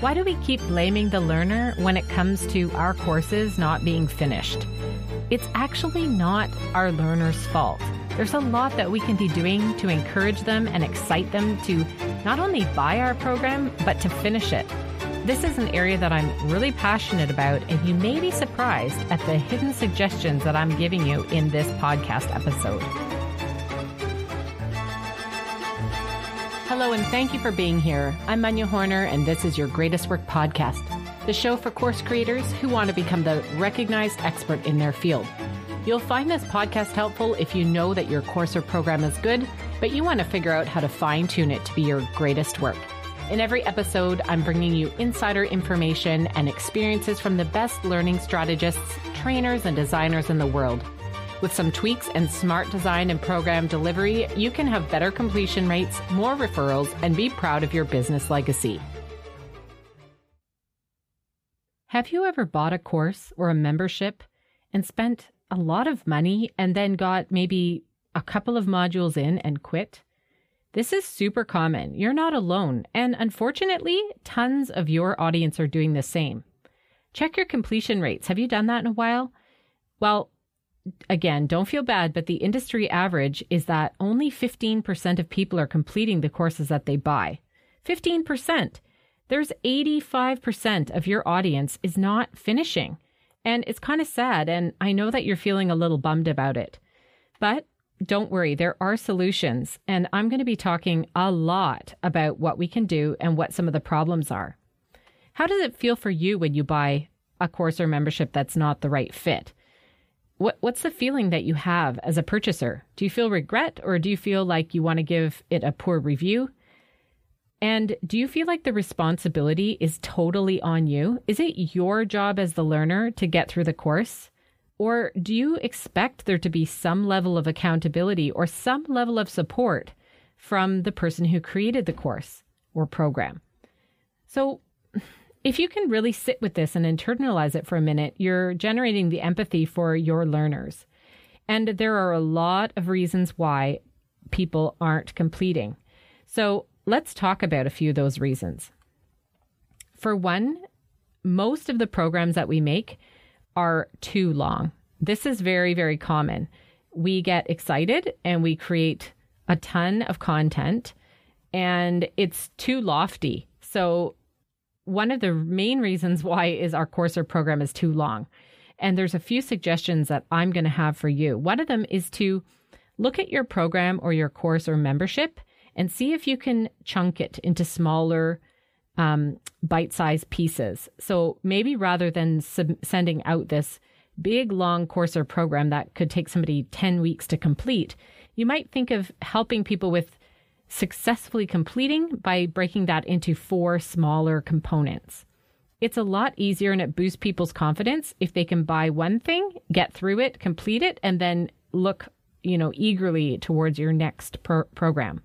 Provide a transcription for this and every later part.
Why do we keep blaming the learner when it comes to our courses not being finished? It's actually not our learner's fault. There's a lot that we can be doing to encourage them and excite them to not only buy our program, but to finish it. This is an area that I'm really passionate about, and you may be surprised at the hidden suggestions that I'm giving you in this podcast episode. Hello, and thank you for being here. I'm Manya Horner, and this is your Greatest Work podcast, the show for course creators who want to become the recognized expert in their field. You'll find this podcast helpful if you know that your course or program is good, but you want to figure out how to fine tune it to be your greatest work. In every episode, I'm bringing you insider information and experiences from the best learning strategists, trainers, and designers in the world. With some tweaks and smart design and program delivery, you can have better completion rates, more referrals, and be proud of your business legacy. Have you ever bought a course or a membership and spent a lot of money and then got maybe a couple of modules in and quit? This is super common. You're not alone. And unfortunately, tons of your audience are doing the same. Check your completion rates. Have you done that in a while? Well, again, don't feel bad, but the industry average is that only 15% of people are completing the courses that they buy. 15%. There's 85% of your audience is not finishing. And it's kind of sad. And I know that you're feeling a little bummed about it. But don't worry, there are solutions. And I'm going to be talking a lot about what we can do and what some of the problems are. How does it feel for you when you buy a course or membership that's not the right fit? What what's the feeling that you have as a purchaser? Do you feel regret or do you feel like you want to give it a poor review? And do you feel like the responsibility is totally on you? Is it your job as the learner to get through the course? Or do you expect there to be some level of accountability or some level of support from the person who created the course or program? So, if you can really sit with this and internalize it for a minute, you're generating the empathy for your learners. And there are a lot of reasons why people aren't completing. So let's talk about a few of those reasons. For one, most of the programs that we make are too long. This is very, very common. We get excited and we create a ton of content and it's too lofty. So one of the main reasons why is our course or program is too long. And there's a few suggestions that I'm going to have for you. One of them is to look at your program or your course or membership and see if you can chunk it into smaller um, bite-sized pieces. So maybe rather than sub- sending out this big long course or program that could take somebody 10 weeks to complete, you might think of helping people with successfully completing by breaking that into four smaller components. It's a lot easier and it boosts people's confidence if they can buy one thing, get through it, complete it, and then look, you know, eagerly towards your next pro- program.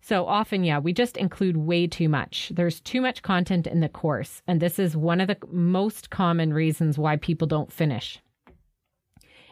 So often, yeah, we just include way too much. There's too much content in the course. And this is one of the most common reasons why people don't finish.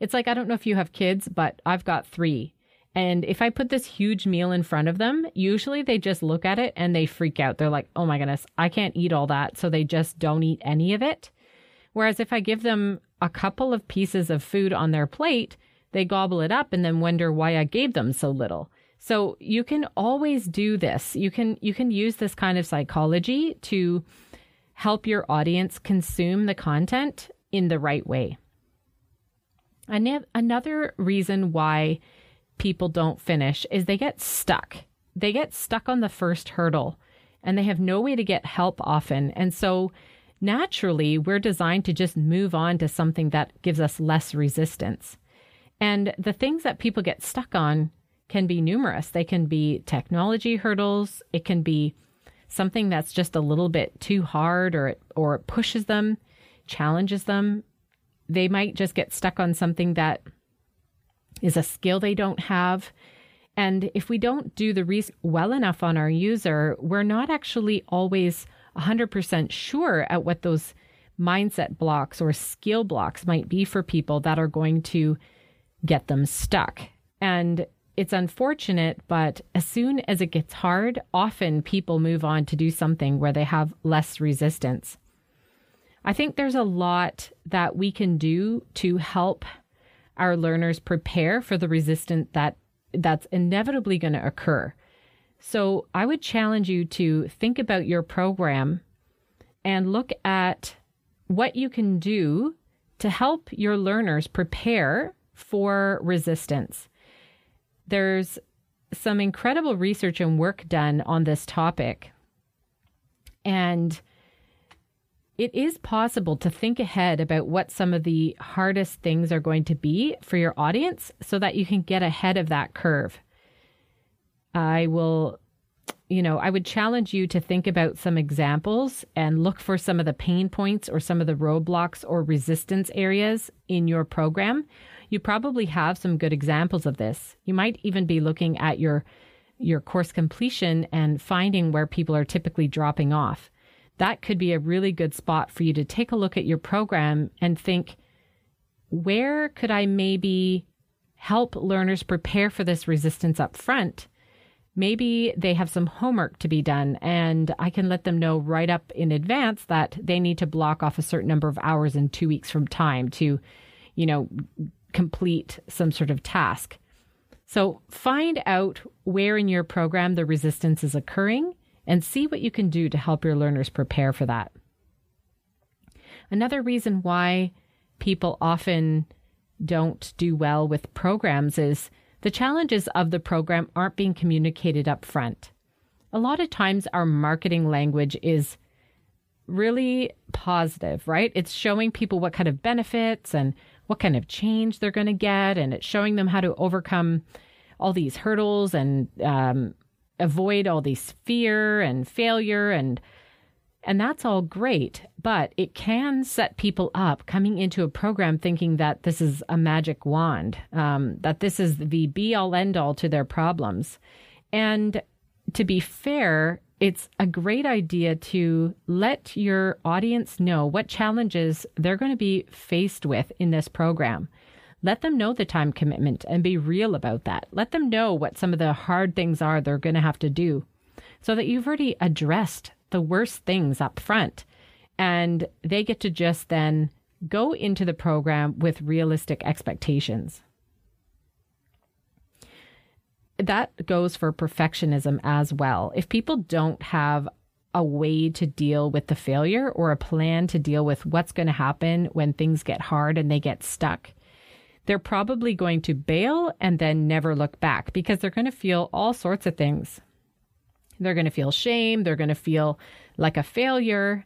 It's like, I don't know if you have kids, but I've got three. And if I put this huge meal in front of them, usually they just look at it and they freak out. They're like, oh my goodness, I can't eat all that. So they just don't eat any of it. Whereas if I give them a couple of pieces of food on their plate, they gobble it up and then wonder why I gave them so little. So you can always do this. You can you can use this kind of psychology to help your audience consume the content in the right way. Another reason why people don't finish is they get stuck. They get stuck on the first hurdle and they have no way to get help often. And so naturally, we're designed to just move on to something that gives us less resistance. And the things that people get stuck on can be numerous. They can be technology hurdles, it can be something that's just a little bit too hard or it, or it pushes them, challenges them. They might just get stuck on something that is a skill they don't have. And if we don't do the research well enough on our user, we're not actually always 100% sure at what those mindset blocks or skill blocks might be for people that are going to get them stuck. And it's unfortunate, but as soon as it gets hard, often people move on to do something where they have less resistance. I think there's a lot that we can do to help our learners prepare for the resistance that that's inevitably going to occur. So I would challenge you to think about your program and look at what you can do to help your learners prepare for resistance. There's some incredible research and work done on this topic. And it is possible to think ahead about what some of the hardest things are going to be for your audience so that you can get ahead of that curve. I will, you know, I would challenge you to think about some examples and look for some of the pain points or some of the roadblocks or resistance areas in your program. You probably have some good examples of this. You might even be looking at your your course completion and finding where people are typically dropping off that could be a really good spot for you to take a look at your program and think, where could I maybe help learners prepare for this resistance up front? Maybe they have some homework to be done, and I can let them know right up in advance that they need to block off a certain number of hours in two weeks from time to, you know, complete some sort of task. So find out where in your program the resistance is occurring and see what you can do to help your learners prepare for that. Another reason why people often don't do well with programs is the challenges of the program aren't being communicated up front. A lot of times, our marketing language is really positive, right? It's showing people what kind of benefits and what kind of change they're going to get, and it's showing them how to overcome all these hurdles and um, avoid all these fear and failure and and that's all great, but it can set people up coming into a program thinking that this is a magic wand, um, that this is the be all end all to their problems. And to be fair, it's a great idea to let your audience know what challenges they're going to be faced with in this program. Let them know the time commitment and be real about that. Let them know what some of the hard things are they're going to have to do so that you've already addressed the worst things up front. And they get to just then go into the program with realistic expectations. That goes for perfectionism as well. If people don't have a way to deal with the failure or a plan to deal with what's going to happen when things get hard and they get stuck, they're probably going to bail and then never look back because they're going to feel all sorts of things. They're going to feel shame. They're going to feel like a failure.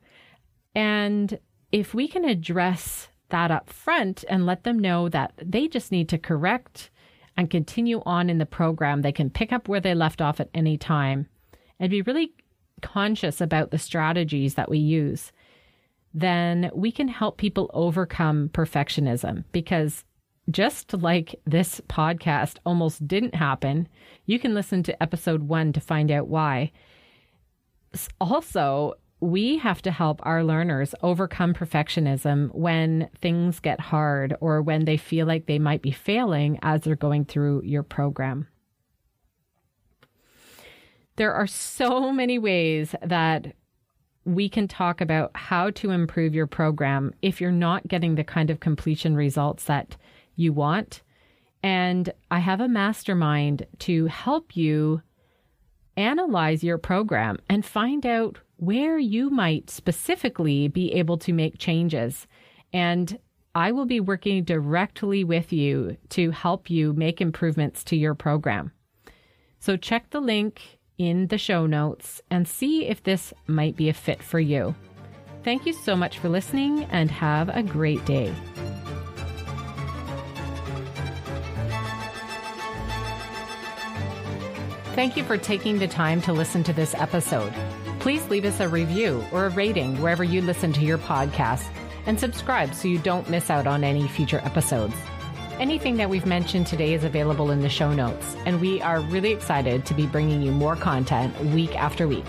And if we can address that up front and let them know that they just need to correct and continue on in the program, they can pick up where they left off at any time and be really conscious about the strategies that we use, then we can help people overcome perfectionism because just like this podcast almost didn't happen, you can listen to episode one to find out why. Also, we have to help our learners overcome perfectionism when things get hard or when they feel like they might be failing as they're going through your program. There are so many ways that we can talk about how to improve your program if you're not getting the kind of completion results that you want. And I have a mastermind to help you analyze your program and find out where you might specifically be able to make changes. And I will be working directly with you to help you make improvements to your program. So check the link in the show notes and see if this might be a fit for you. Thank you so much for listening and have a great day. Thank you for taking the time to listen to this episode. Please leave us a review or a rating wherever you listen to your podcast and subscribe so you don't miss out on any future episodes. Anything that we've mentioned today is available in the show notes, and we are really excited to be bringing you more content week after week.